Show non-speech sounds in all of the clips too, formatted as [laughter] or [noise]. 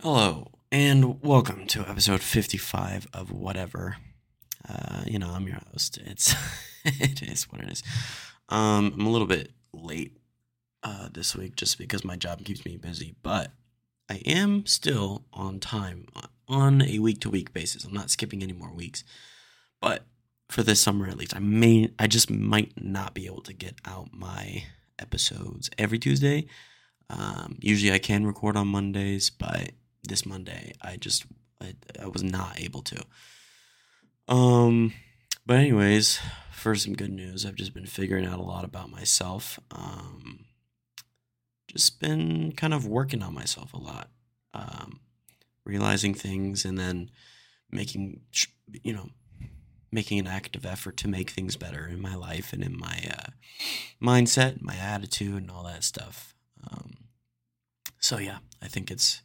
Hello, and welcome to episode 55 of whatever. Uh, you know, I'm your host. It's [laughs] it is what it is. Um, I'm a little bit late uh, this week just because my job keeps me busy, but I am still on time on a week to week basis. I'm not skipping any more weeks, but for this summer at least, I may I just might not be able to get out my episodes every Tuesday. Um, usually I can record on Mondays, but this Monday I just I, I was not able to. Um, but anyways, for some good news, I've just been figuring out a lot about myself. Um, just been kind of working on myself a lot, um, realizing things, and then making you know making an active effort to make things better in my life and in my uh, mindset, my attitude, and all that stuff. Um, so yeah, I think it's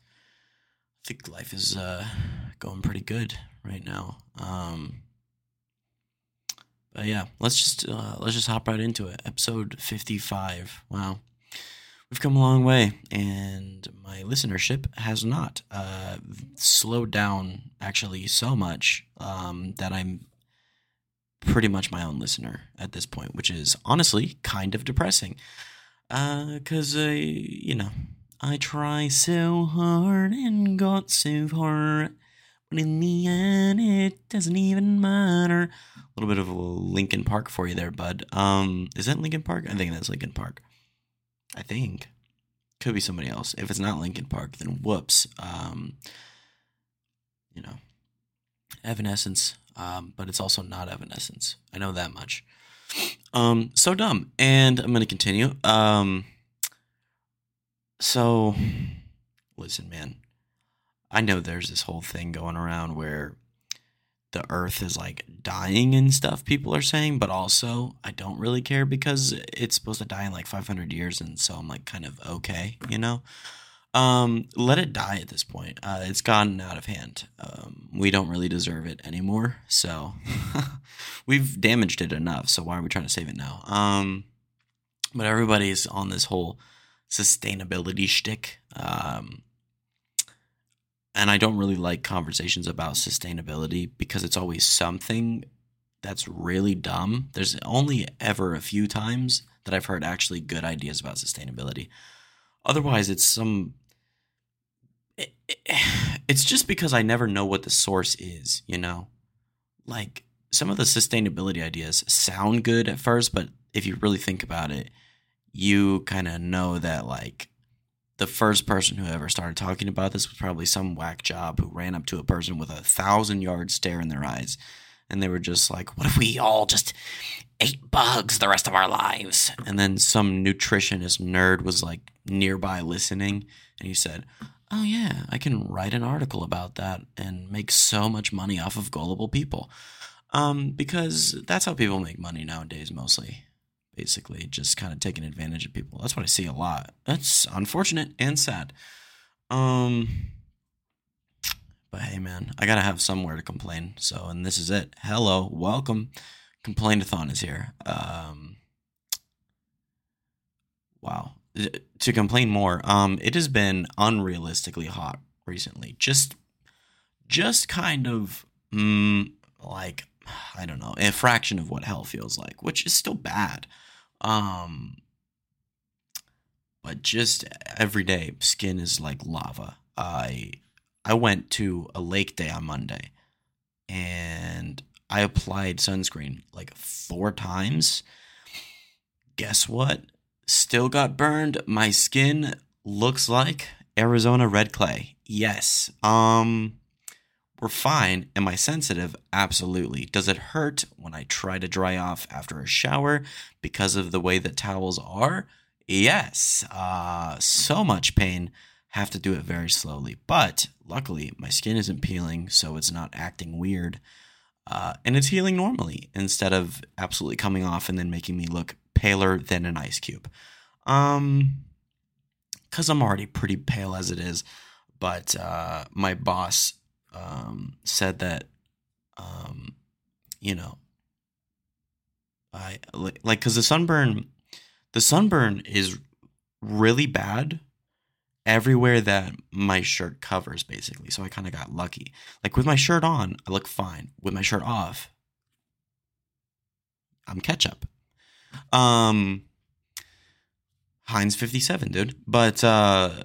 I think life is uh, going pretty good right now. Um, but yeah, let's just uh, let's just hop right into it. Episode fifty five. Wow, we've come a long way, and my listenership has not uh, slowed down actually so much um, that I'm pretty much my own listener at this point, which is honestly kind of depressing. Because uh, you know, I try so hard and got so far, but in the end, it doesn't even matter. A little bit of a Linkin Park for you there, bud. Um, is that Linkin Park? I think that's Linkin Park. I think could be somebody else. If it's not Linkin Park, then whoops. Um, you know, Evanescence, um, but it's also not Evanescence. I know that much. Um, so dumb. And I'm gonna continue. Um so, listen, man. I know there's this whole thing going around where the earth is like dying and stuff people are saying but also i don't really care because it's supposed to die in like 500 years and so i'm like kind of okay you know? Um let it die at this point. Uh it's gotten out of hand. Um we don't really deserve it anymore so [laughs] we've damaged it enough so why are we trying to save it now? Um but everybody's on this whole sustainability shtick. Um, and I don't really like conversations about sustainability because it's always something that's really dumb. There's only ever a few times that I've heard actually good ideas about sustainability. Otherwise, it's some. [sighs] it's just because I never know what the source is, you know? Like, some of the sustainability ideas sound good at first, but if you really think about it, you kind of know that like the first person who ever started talking about this was probably some whack job who ran up to a person with a thousand yard stare in their eyes. And they were just like what if we all just ate bugs the rest of our lives? And then some nutritionist nerd was like nearby listening and he said oh yeah i can write an article about that and make so much money off of gullible people. Um, because that's how people make money nowadays mostly basically just kind of taking advantage of people. That's what I see a lot. That's unfortunate and sad. Um but hey man, I got to have somewhere to complain. So and this is it. Hello, welcome. Complainathon is here. Um Wow. To complain more, um it has been unrealistically hot recently. Just just kind of mm, like I don't know, a fraction of what hell feels like, which is still bad. Um, but just every day, skin is like lava. I I went to a lake day on Monday, and I applied sunscreen like four times. Guess what? Still got burned. My skin looks like Arizona red clay. Yes. Um we're fine. Am I sensitive? Absolutely. Does it hurt when I try to dry off after a shower because of the way that towels are? Yes. Uh, so much pain. Have to do it very slowly. But luckily, my skin isn't peeling, so it's not acting weird. Uh, and it's healing normally instead of absolutely coming off and then making me look paler than an ice cube. Um, because I'm already pretty pale as it is. But uh, my boss um, said that, um, you know, I like because the sunburn, the sunburn is really bad everywhere that my shirt covers, basically. So I kind of got lucky. Like with my shirt on, I look fine. With my shirt off, I'm ketchup. Um, Heinz 57, dude. But uh,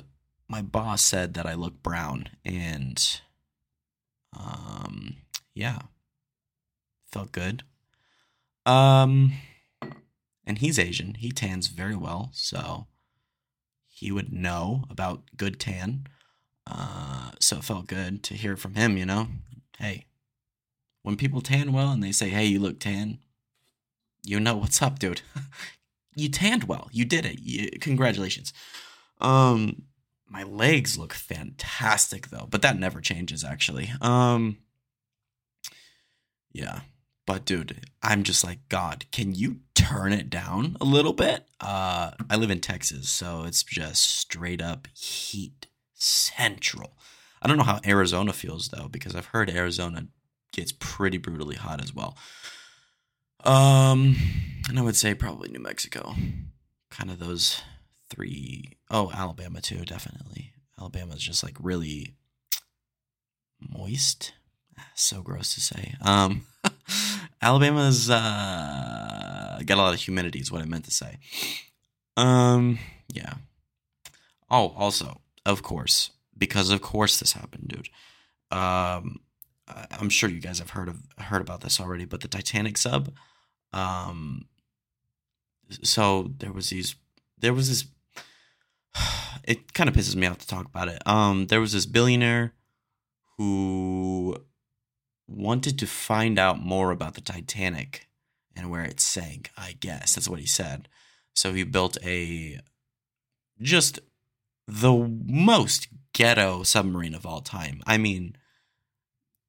my boss said that I look brown, and um, yeah, felt good. Um, and he's Asian. He tans very well, so he would know about good tan. Uh, so it felt good to hear from him, you know? Hey, when people tan well and they say, hey, you look tan, you know what's up, dude. [laughs] you tanned well. You did it. You, congratulations. Um, my legs look fantastic though, but that never changes actually. Um, yeah. But dude, I'm just like, God, can you turn it down a little bit? Uh, I live in Texas, so it's just straight up heat central. I don't know how Arizona feels though, because I've heard Arizona gets pretty brutally hot as well. Um, and I would say probably New Mexico, kind of those three. Oh, Alabama too, definitely. Alabama's just like really moist. So gross to say. Um, [laughs] Alabama's uh, got a lot of humidity, is what I meant to say. Um, yeah. Oh, also, of course, because of course this happened, dude. Um, I'm sure you guys have heard of heard about this already, but the Titanic sub. Um, so there was these, there was this. [sighs] It kind of pisses me off to talk about it. Um, there was this billionaire who wanted to find out more about the Titanic and where it sank, I guess. That's what he said. So he built a just the most ghetto submarine of all time. I mean,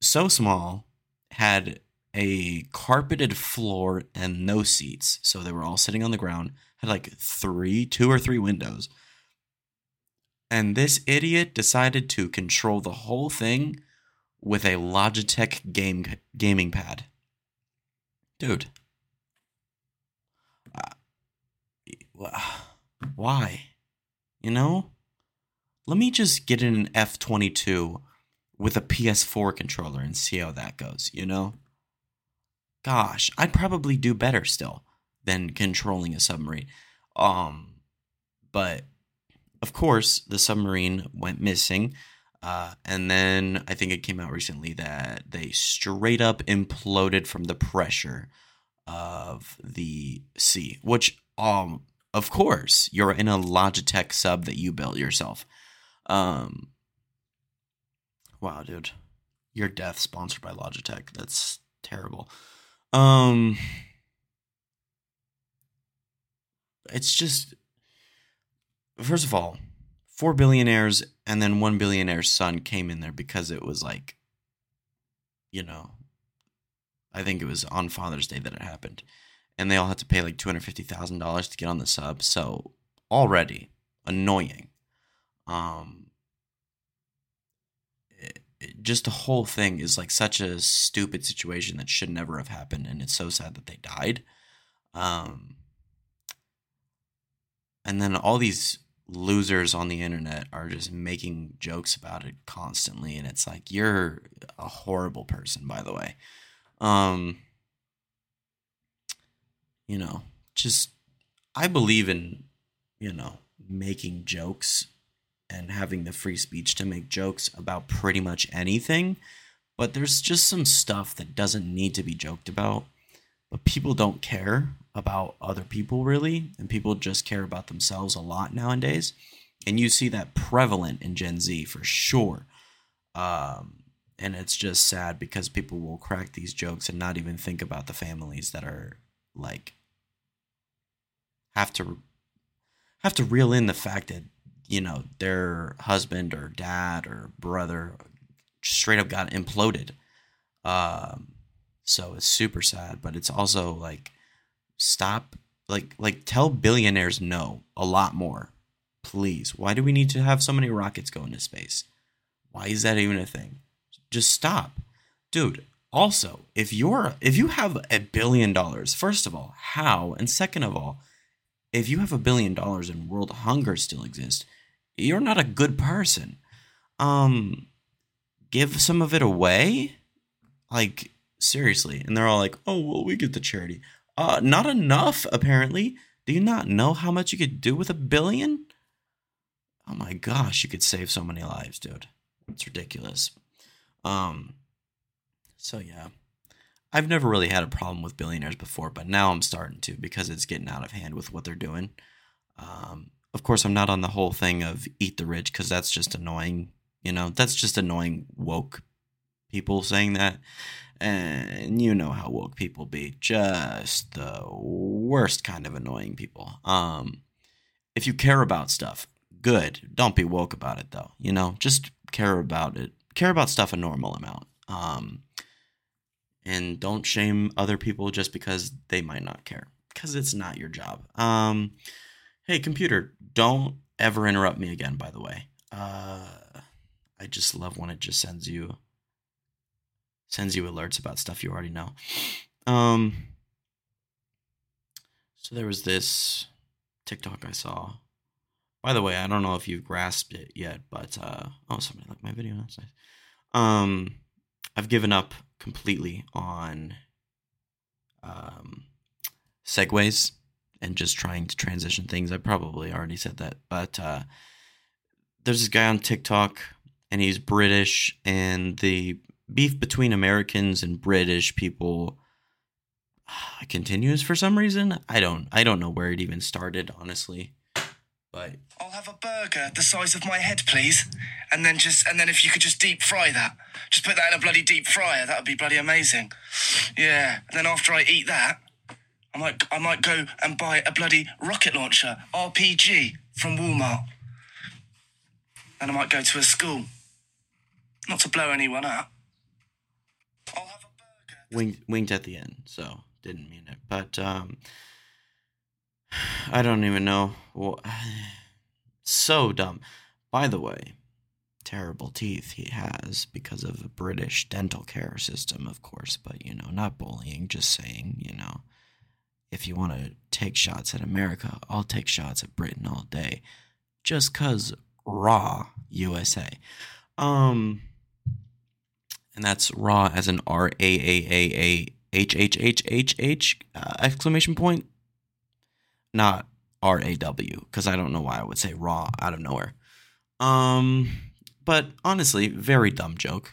so small, had a carpeted floor and no seats. So they were all sitting on the ground, had like three, two or three windows. And this idiot decided to control the whole thing with a Logitech game gaming pad. Dude. Uh, why? You know? Let me just get in an F22 with a PS4 controller and see how that goes, you know? Gosh, I'd probably do better still than controlling a submarine. Um but of course, the submarine went missing uh, and then I think it came out recently that they straight up imploded from the pressure of the sea, which, um, of course, you're in a Logitech sub that you built yourself. Um, wow, dude, your death sponsored by Logitech. That's terrible. Um, it's just, first of all, four billionaires and then one billionaire's son came in there because it was like you know i think it was on father's day that it happened. And they all had to pay like $250000 to get on the sub. So already annoying. Um just the whole thing is like such a stupid situation that should never have happened. And it's so sad that they died. Um and then all these losers on the internet are just making jokes about it constantly and it's like you're a horrible person by the way. Um you know just i believe in you know making jokes and having the free speech to make jokes about pretty much anything but there's just some stuff that doesn't need to be joked about but people don't care about other people really, and people just care about themselves a lot nowadays. And you see that prevalent in Gen Z for sure. Um, and it's just sad because people will crack these jokes and not even think about the families that are like have to have to reel in the fact that you know their husband or dad or brother straight up got imploded um so it's super sad, but it's also like stop like like tell billionaires no a lot more. Please. Why do we need to have so many rockets go into space? Why is that even a thing? Just stop. Dude, also, if you're if you have a billion dollars, first of all, how? And second of all, if you have a billion dollars and world hunger still exists, you're not a good person. Um, give some of it away, like seriously. And they're all like, "Oh, well, we get the charity." Uh, not enough apparently. Do you not know how much you could do with a billion? Oh my gosh, you could save so many lives, dude. It's ridiculous. Um, so yeah. I've never really had a problem with billionaires before, but now I'm starting to because it's getting out of hand with what they're doing. Um, of course, I'm not on the whole thing of eat the rich because that's just annoying. You know, that's just annoying woke people saying that. And you know how woke people be. Just the worst kind of annoying people. Um, if you care about stuff, good. Don't be woke about it though. You know, just care about it. Care about stuff a normal amount. Um, and don't shame other people just because they might not care because it's not your job. Um, hey, computer, don't ever interrupt me again. By the way, uh, I just love when it just sends you sends you alerts about stuff you already know. Um, so there was this TikTok I saw. By the way, I don't know if you've grasped it yet, but uh, oh, somebody liked my video. That's nice. Um, I've given up completely on um, segues and just trying to transition things. I probably already said that, but uh, there's this guy on TikTok, and he's British, and the beef between Americans and British people [sighs] continues for some reason. I don't I don't know where it even started, honestly. But I'll have a burger the size of my head, please. And then just and then if you could just deep fry that. Just put that in a bloody deep fryer, that would be bloody amazing. Yeah. And then after I eat that, I might I might go and buy a bloody rocket launcher, RPG, from Walmart. And I might go to a school. Not to blow anyone up. Winked, winked at the end, so didn't mean it. But um, I don't even know. [sighs] So dumb. By the way, terrible teeth he has because of the British dental care system, of course. But you know, not bullying. Just saying, you know, if you want to take shots at America, I'll take shots at Britain all day, just cause raw USA. Um and that's raw as an R A A A A H H H H H uh, exclamation point, not R A W, because I don't know why I would say raw out of nowhere. Um, but honestly, very dumb joke,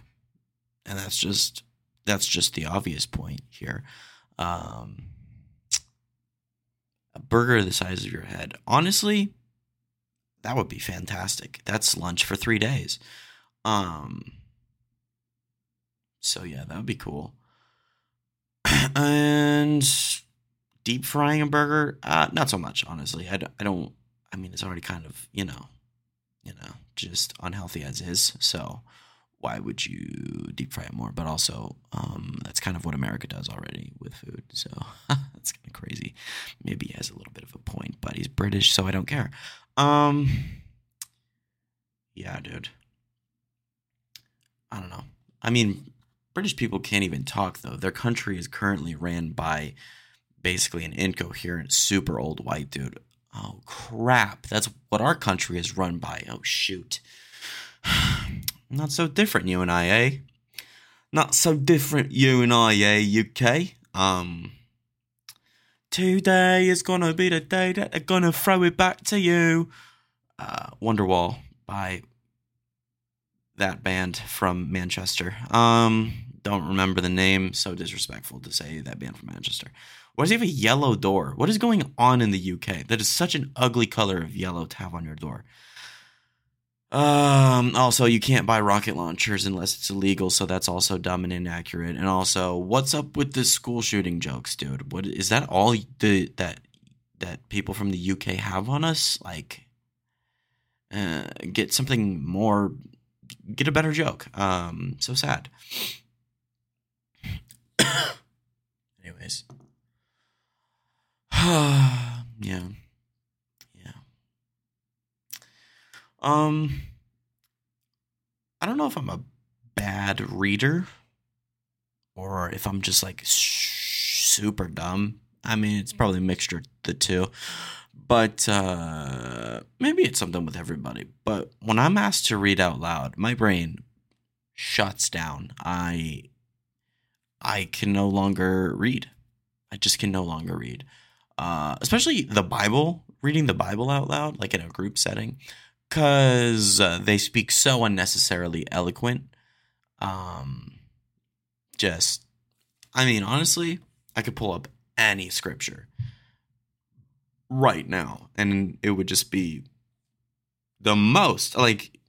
and that's just that's just the obvious point here. Um, a burger the size of your head, honestly, that would be fantastic. That's lunch for three days. Um, so yeah, that would be cool. [clears throat] and deep frying a burger, uh, not so much, honestly. I don't, I don't. I mean, it's already kind of you know, you know, just unhealthy as is. So why would you deep fry it more? But also, um, that's kind of what America does already with food. So [laughs] that's kind of crazy. Maybe he has a little bit of a point, but he's British, so I don't care. Um, yeah, dude. I don't know. I mean, British people can't even talk though. Their country is currently ran by basically an incoherent, super old white dude. Oh crap! That's what our country is run by. Oh shoot. [sighs] Not so different, you and I, eh? Not so different, you and I, eh, UK? Um, today is gonna be the day that they're gonna throw it back to you. Uh, Wonderwall by that band from Manchester. Um, don't remember the name. So disrespectful to say that band from Manchester. Why does he have a yellow door? What is going on in the UK? That is such an ugly color of yellow to have on your door. Um, also, you can't buy rocket launchers unless it's illegal, so that's also dumb and inaccurate. And also, what's up with the school shooting jokes, dude? What is that? All the that that people from the UK have on us? Like, uh, get something more, get a better joke. Um, so sad. [coughs] Anyways, [sighs] yeah, yeah. Um, I don't know if I'm a bad reader or if I'm just like super dumb. I mean, it's probably a mixture of the two. but uh, maybe it's something with everybody. But when I'm asked to read out loud, my brain shuts down. I I can no longer read. I just can no longer read. Uh, especially the Bible, reading the Bible out loud, like in a group setting, because uh, they speak so unnecessarily eloquent. Um, just, I mean, honestly, I could pull up any scripture right now, and it would just be the most like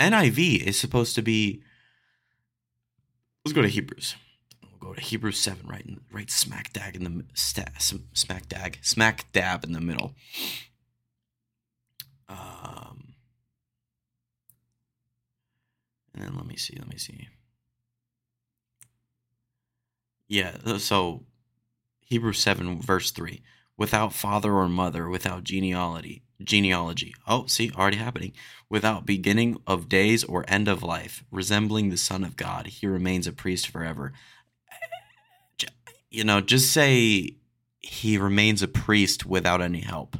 NIV is supposed to be. Let's go to Hebrews. Go to Hebrews seven, right, in, right smack dab in the sta- smack dab, smack dab in the middle. Um, and then let me see. Let me see. Yeah, so Hebrews 7, verse 3. Without father or mother, without genealogy, genealogy. Oh, see, already happening. Without beginning of days or end of life, resembling the Son of God, he remains a priest forever. You know, just say he remains a priest without any help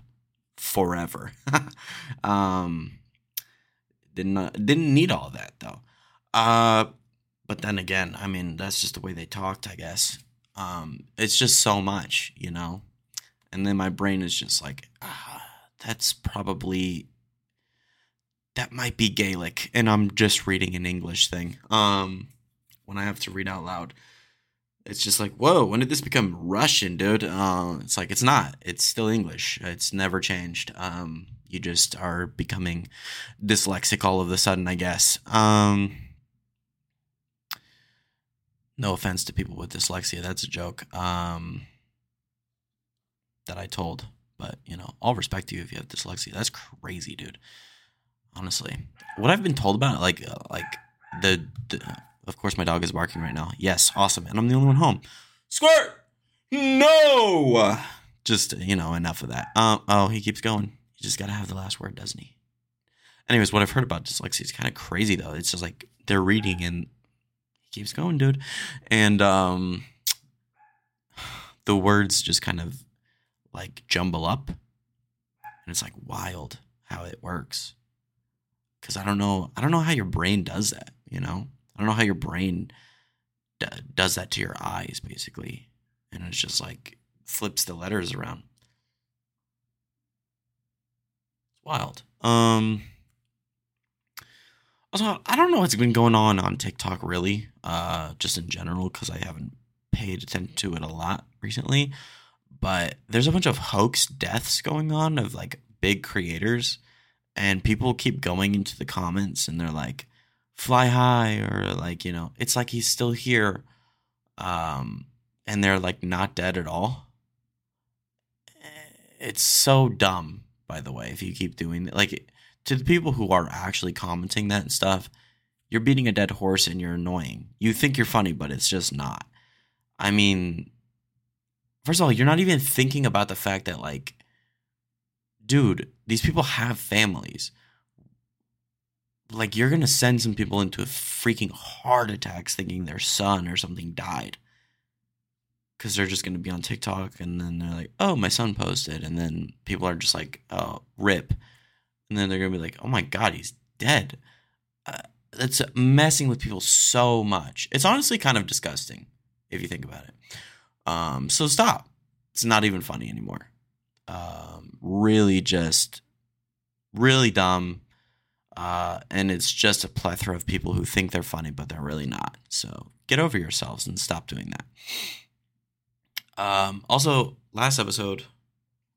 forever. [laughs] um, didn't didn't need all that though. Uh, but then again, I mean, that's just the way they talked, I guess. Um, it's just so much, you know. And then my brain is just like, ah, that's probably that might be Gaelic, and I'm just reading an English thing. Um, when I have to read out loud, it's just like, whoa, when did this become Russian, dude? Uh, it's like it's not. It's still English. It's never changed. Um, you just are becoming dyslexic all of a sudden, I guess. Um, no offense to people with dyslexia, that's a joke. Um, that I told, but you know, all respect you if you have dyslexia. That's crazy, dude. Honestly, what I've been told about, like, uh, like the, the, of course, my dog is barking right now. Yes, awesome, and I'm the only one home. Squirt. No. Just you know, enough of that. Um, oh, he keeps going. He just gotta have the last word, doesn't he? Anyways, what I've heard about dyslexia is kind of crazy though. It's just like they're reading and he keeps going, dude, and um, the words just kind of like jumble up, and it's like wild how it works. Because I don't know, I don't know how your brain does that. You know, don't know how your brain d- does that to your eyes, basically, and it's just like flips the letters around. It's wild. Um. Also, I don't know what's been going on on TikTok really, uh, just in general, because I haven't paid attention to it a lot recently. But there's a bunch of hoax deaths going on of like big creators, and people keep going into the comments and they're like, "Fly high," or like you know, it's like he's still here, um, and they're like not dead at all. It's so dumb, by the way. If you keep doing that, like to the people who are actually commenting that and stuff, you're beating a dead horse and you're annoying. You think you're funny, but it's just not. I mean, first of all, you're not even thinking about the fact that, like, dude, these people have families. Like, you're to send some people into a freaking heart attacks thinking their son or something died. Because they're just to be on TikTok and then they're like, oh, my son posted. And then people are just like, oh, rip and then they're gonna be like, "Oh my god, he's dead." Uh, that's messing with people so much. It's honestly kind of disgusting if you think about it. Um, so stop. It's not even funny anymore. Um, really, just really dumb. Uh, and it's just a plethora of people who think they're funny, but they're really not. So get over yourselves and stop doing that. Um, also, last episode,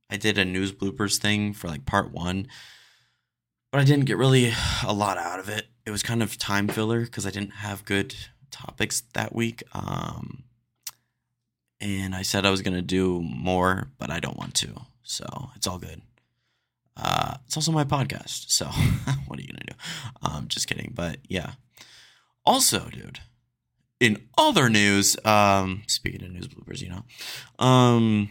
I did a news bloopers thing for like part one but I didn't get really a lot out of it. It was kind of time filler because I didn't have good topics that week. Um, and I said I was gonna do more, but I don't want to, so it's all good. Uh, it's also my podcast, so [laughs] what are you gonna do? Um, just kidding, but yeah. Also, dude, in other news, um, speaking of news bloopers, you know, um,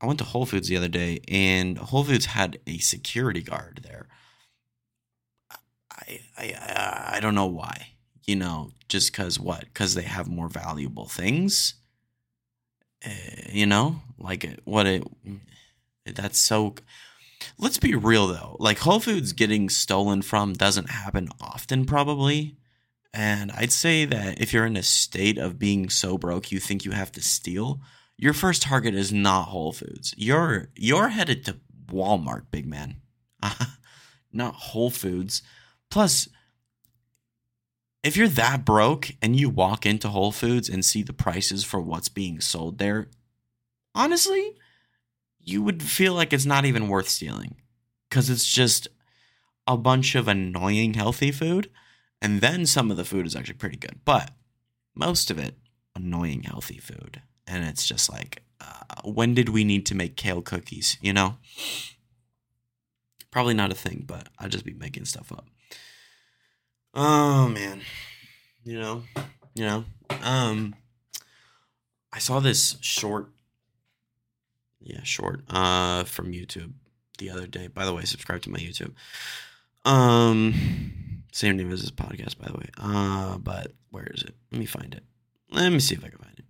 I went to Whole Foods the other day, and Whole Foods had a security guard there. I I I don't know why. You know, just because what? Because they have more valuable things. Uh, you know, like what it. That's so. Let's be real though. Like Whole Foods getting stolen from doesn't happen often, probably. And I'd say that if you're in a state of being so broke you think you have to steal, your first target is not Whole Foods. You're you're headed to Walmart, big man. [laughs] not Whole Foods. Plus, if you're that broke and you walk into Whole Foods and see the prices for what's being sold there, honestly, you would feel like it's not even worth stealing because it's just a bunch of annoying healthy food. And then some of the food is actually pretty good, but most of it, annoying healthy food. And it's just like, uh, when did we need to make kale cookies, you know? Probably not a thing, but I'd just be making stuff up. Oh man. You know, you know. Um I saw this short yeah, short uh from YouTube the other day. By the way, subscribe to my YouTube. Um same name as this podcast, by the way. Uh but where is it? Let me find it. Let me see if I can find it.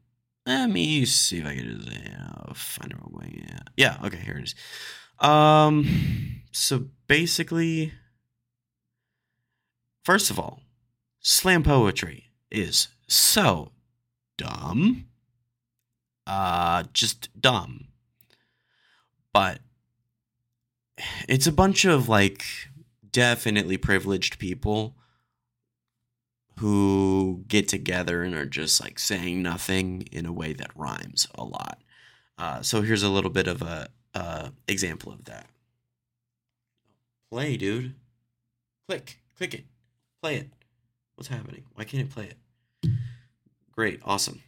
Let me see if I can just find it real quick. Yeah. Yeah, okay, here it is. Um so basically First of all, slam poetry is so dumb. Uh just dumb. But it's a bunch of like definitely privileged people who get together and are just like saying nothing in a way that rhymes a lot. Uh, so here's a little bit of a uh, example of that. Play, dude. Click, click it. Play it. What's happening? Why can't it play it? Great, awesome.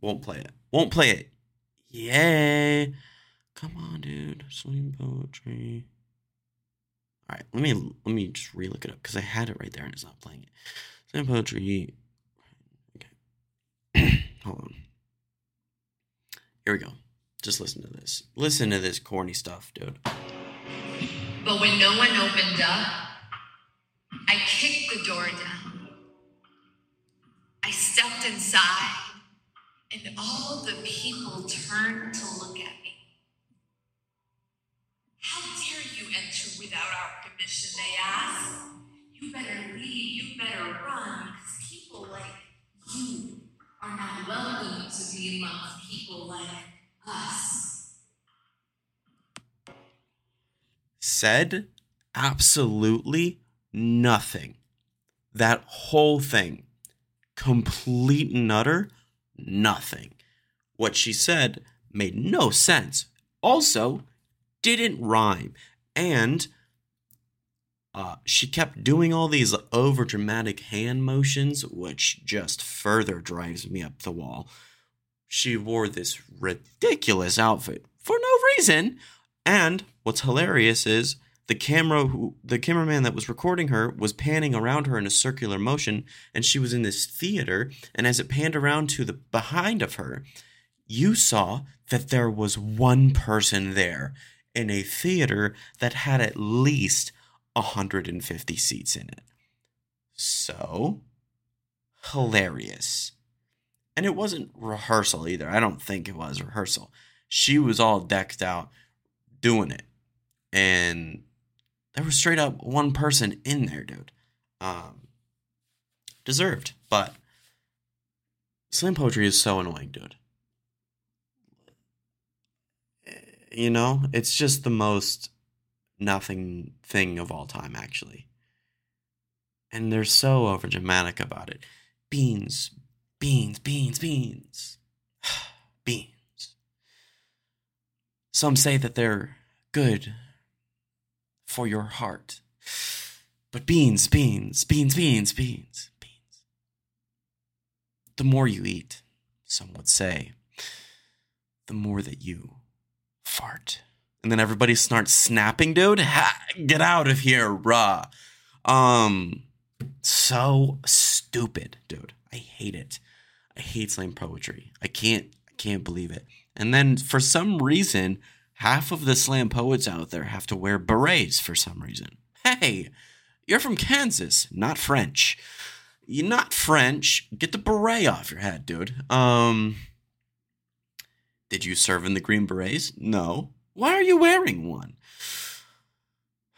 Won't play it. Won't play it. Yay. Come on, dude. Slam poetry. All right, let me let me just relook it up because I had it right there and it's not playing it. Slam poetry. Okay. [clears throat] Hold on. Here we go. Just listen to this. Listen to this corny stuff, dude. But when no one opened up, I kicked the door down. I stepped inside, and all the people turned to look at me. How dare you without our permission, they asked. You better leave, you better run, because people like you are not welcome to be amongst people like us. Said absolutely nothing. That whole thing, complete and utter nothing. What she said made no sense. Also, didn't rhyme. And uh, she kept doing all these over dramatic hand motions, which just further drives me up the wall. She wore this ridiculous outfit for no reason. And what's hilarious is the camera who the cameraman that was recording her was panning around her in a circular motion and she was in this theater and as it panned around to the behind of her you saw that there was one person there in a theater that had at least 150 seats in it. So hilarious. And it wasn't rehearsal either. I don't think it was rehearsal. She was all decked out doing it. And there was straight up one person in there, dude. Um, deserved, but slam poetry is so annoying, dude. You know, it's just the most nothing thing of all time, actually. And they're so over dramatic about it. Beans, beans, beans, beans, [sighs] beans. Some say that they're good for your heart. But beans, beans, beans, beans, beans, beans. The more you eat, some would say, the more that you fart. And then everybody starts snapping, dude. Ha, get out of here, rah. Um, so stupid, dude. I hate it. I hate slam poetry. I can't, I can't believe it. And then for some reason, half of the slam poets out there have to wear berets for some reason. Hey, you're from Kansas, not French. You're not French. Get the beret off your head, dude. Um, did you serve in the Green Berets? No. Why are you wearing one?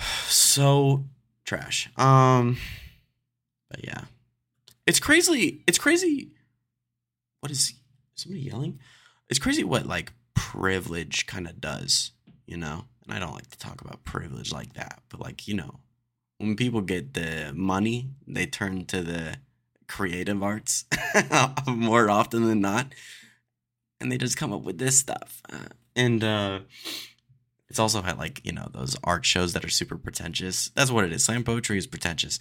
[sighs] So trash. Um but yeah. It's crazy. It's crazy. What is somebody yelling? It's crazy what like privilege kind of does, you know? And I don't like to talk about privilege like that, but like, you know, when people get the money, they turn to the creative arts [laughs] more often than not. And they just come up with this stuff. Uh, and uh it's also had like, you know, those art shows that are super pretentious. That's what it is. Slam poetry is pretentious.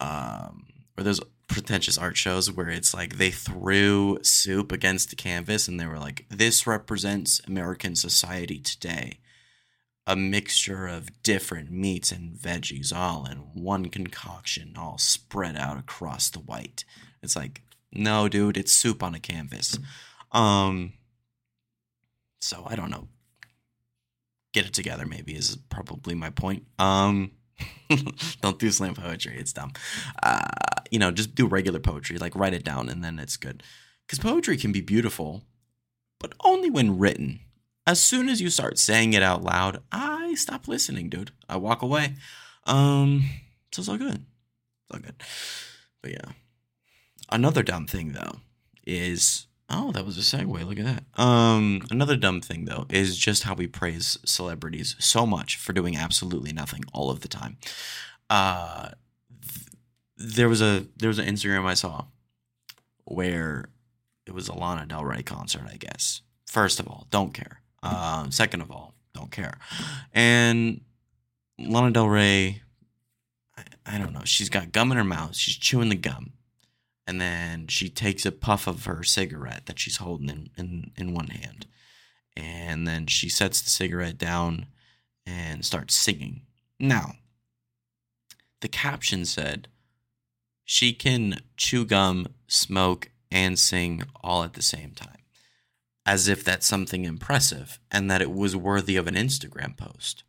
Um or those pretentious art shows where it's like they threw soup against the canvas and they were like, this represents American society today. A mixture of different meats and veggies all in one concoction, all spread out across the white. It's like, no, dude, it's soup on a canvas. Um, so I don't know. Get it together, maybe is probably my point. Um, [laughs] don't do slam poetry; it's dumb. Uh, you know, just do regular poetry, like write it down, and then it's good. Because poetry can be beautiful, but only when written. As soon as you start saying it out loud, I stop listening, dude. I walk away. Um, so it's all good. It's all good. But yeah. Another dumb thing though is oh, that was a segue. Look at that. Um, another dumb thing though is just how we praise celebrities so much for doing absolutely nothing all of the time. Uh, th- there was a there was an Instagram I saw where it was a Lana Del Rey concert. I guess first of all, don't care. Um, second of all, don't care. And Lana Del Rey, I, I don't know. She's got gum in her mouth. She's chewing the gum and then she takes a puff of her cigarette that she's holding in, in, in one hand. And then she sets the cigarette down and starts singing. Now the caption said she can chew gum smoke and sing all at the same time. As if that's something impressive and that it was worthy of an instagram post.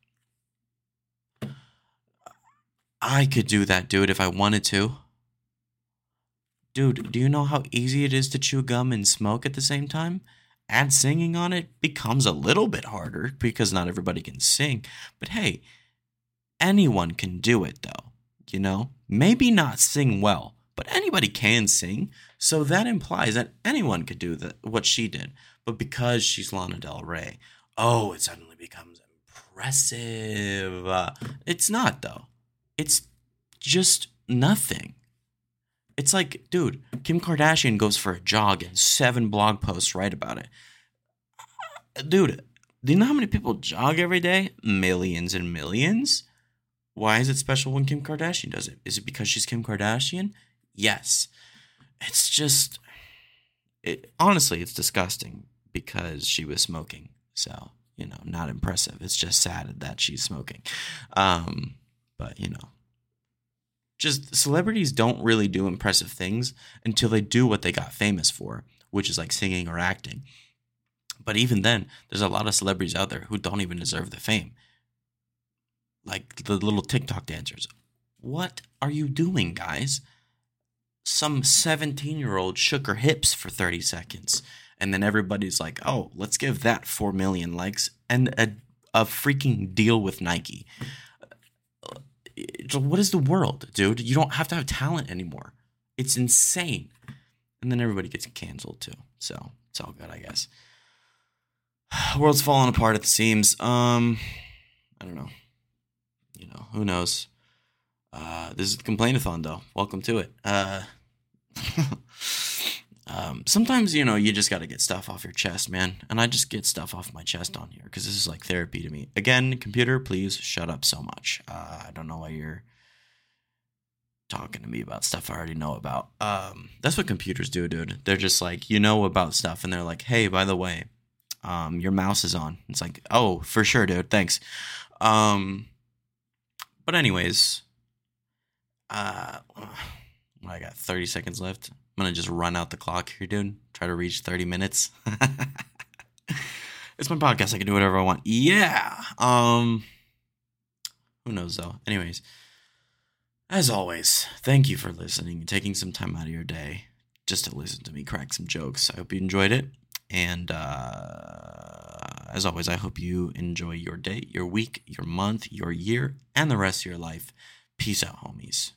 I could do that dude if i wanted to Dude, do you know how easy it is to chew gum and smoke at the same time? Add singing on it becomes a little bit harder because not everybody can sing. But hey, anyone can do it though, you know? Maybe not sing well, but anybody can sing. So that implies that anyone could do the, what she did. But because she's Lana Del Rey, oh, it suddenly becomes impressive. Uh, it's not though. It's just nothing. It's like, dude, Kim Kardashian goes for a jog and seven blog posts write about it. Dude, do you know how many people jog every day? Millions and millions. Why is it special when Kim Kardashian does it? Is it because she's Kim Kardashian? Yes. It's just it honestly, it's disgusting because she was smoking. So, you know, not impressive. It's just sad that she's smoking. Um, but you know, just celebrities don't really do impressive things until they do what they got famous for, which is like singing or acting. But even then, there's a lot of celebrities out there who don't even deserve the fame. Like the little TikTok dancers. What are you doing, guys? Some 17 year old shook her hips for 30 seconds. And then everybody's like, oh, let's give that 4 million likes and a, a freaking deal with Nike what is the world, dude? You don't have to have talent anymore. It's insane. And then everybody gets canceled too. So it's all good, I guess. [sighs] World's falling apart at the seams. Um, I don't know. You know, who knows? Uh, this is the complainathon, though. Welcome to it. Uh, [laughs] um, sometimes you know you just got to get stuff off your chest, man. And I just get stuff off my chest on here because this is like therapy to me. Again, computer, please shut up so much. Uh, I don't know why you're talking to me about stuff I already know about. Um, that's what computers do, dude. They're just like you know about stuff, and they're like, hey, by the way, um, your mouse is on. It's like, oh, for sure, dude. Thanks. Um, but anyways, uh, [sighs] I got 30 seconds left. I'm gonna just run out the clock here, dude. Try to reach 30 minutes. [laughs] it's my podcast. I can do whatever I want. Yeah. Um. Who knows though? Anyways, as always, thank you for listening and taking some time out of your day just to listen to me crack some jokes. I hope you enjoyed it. And uh as always, I hope you enjoy your day, your week, your month, your year, and the rest of your life. Peace out, homies.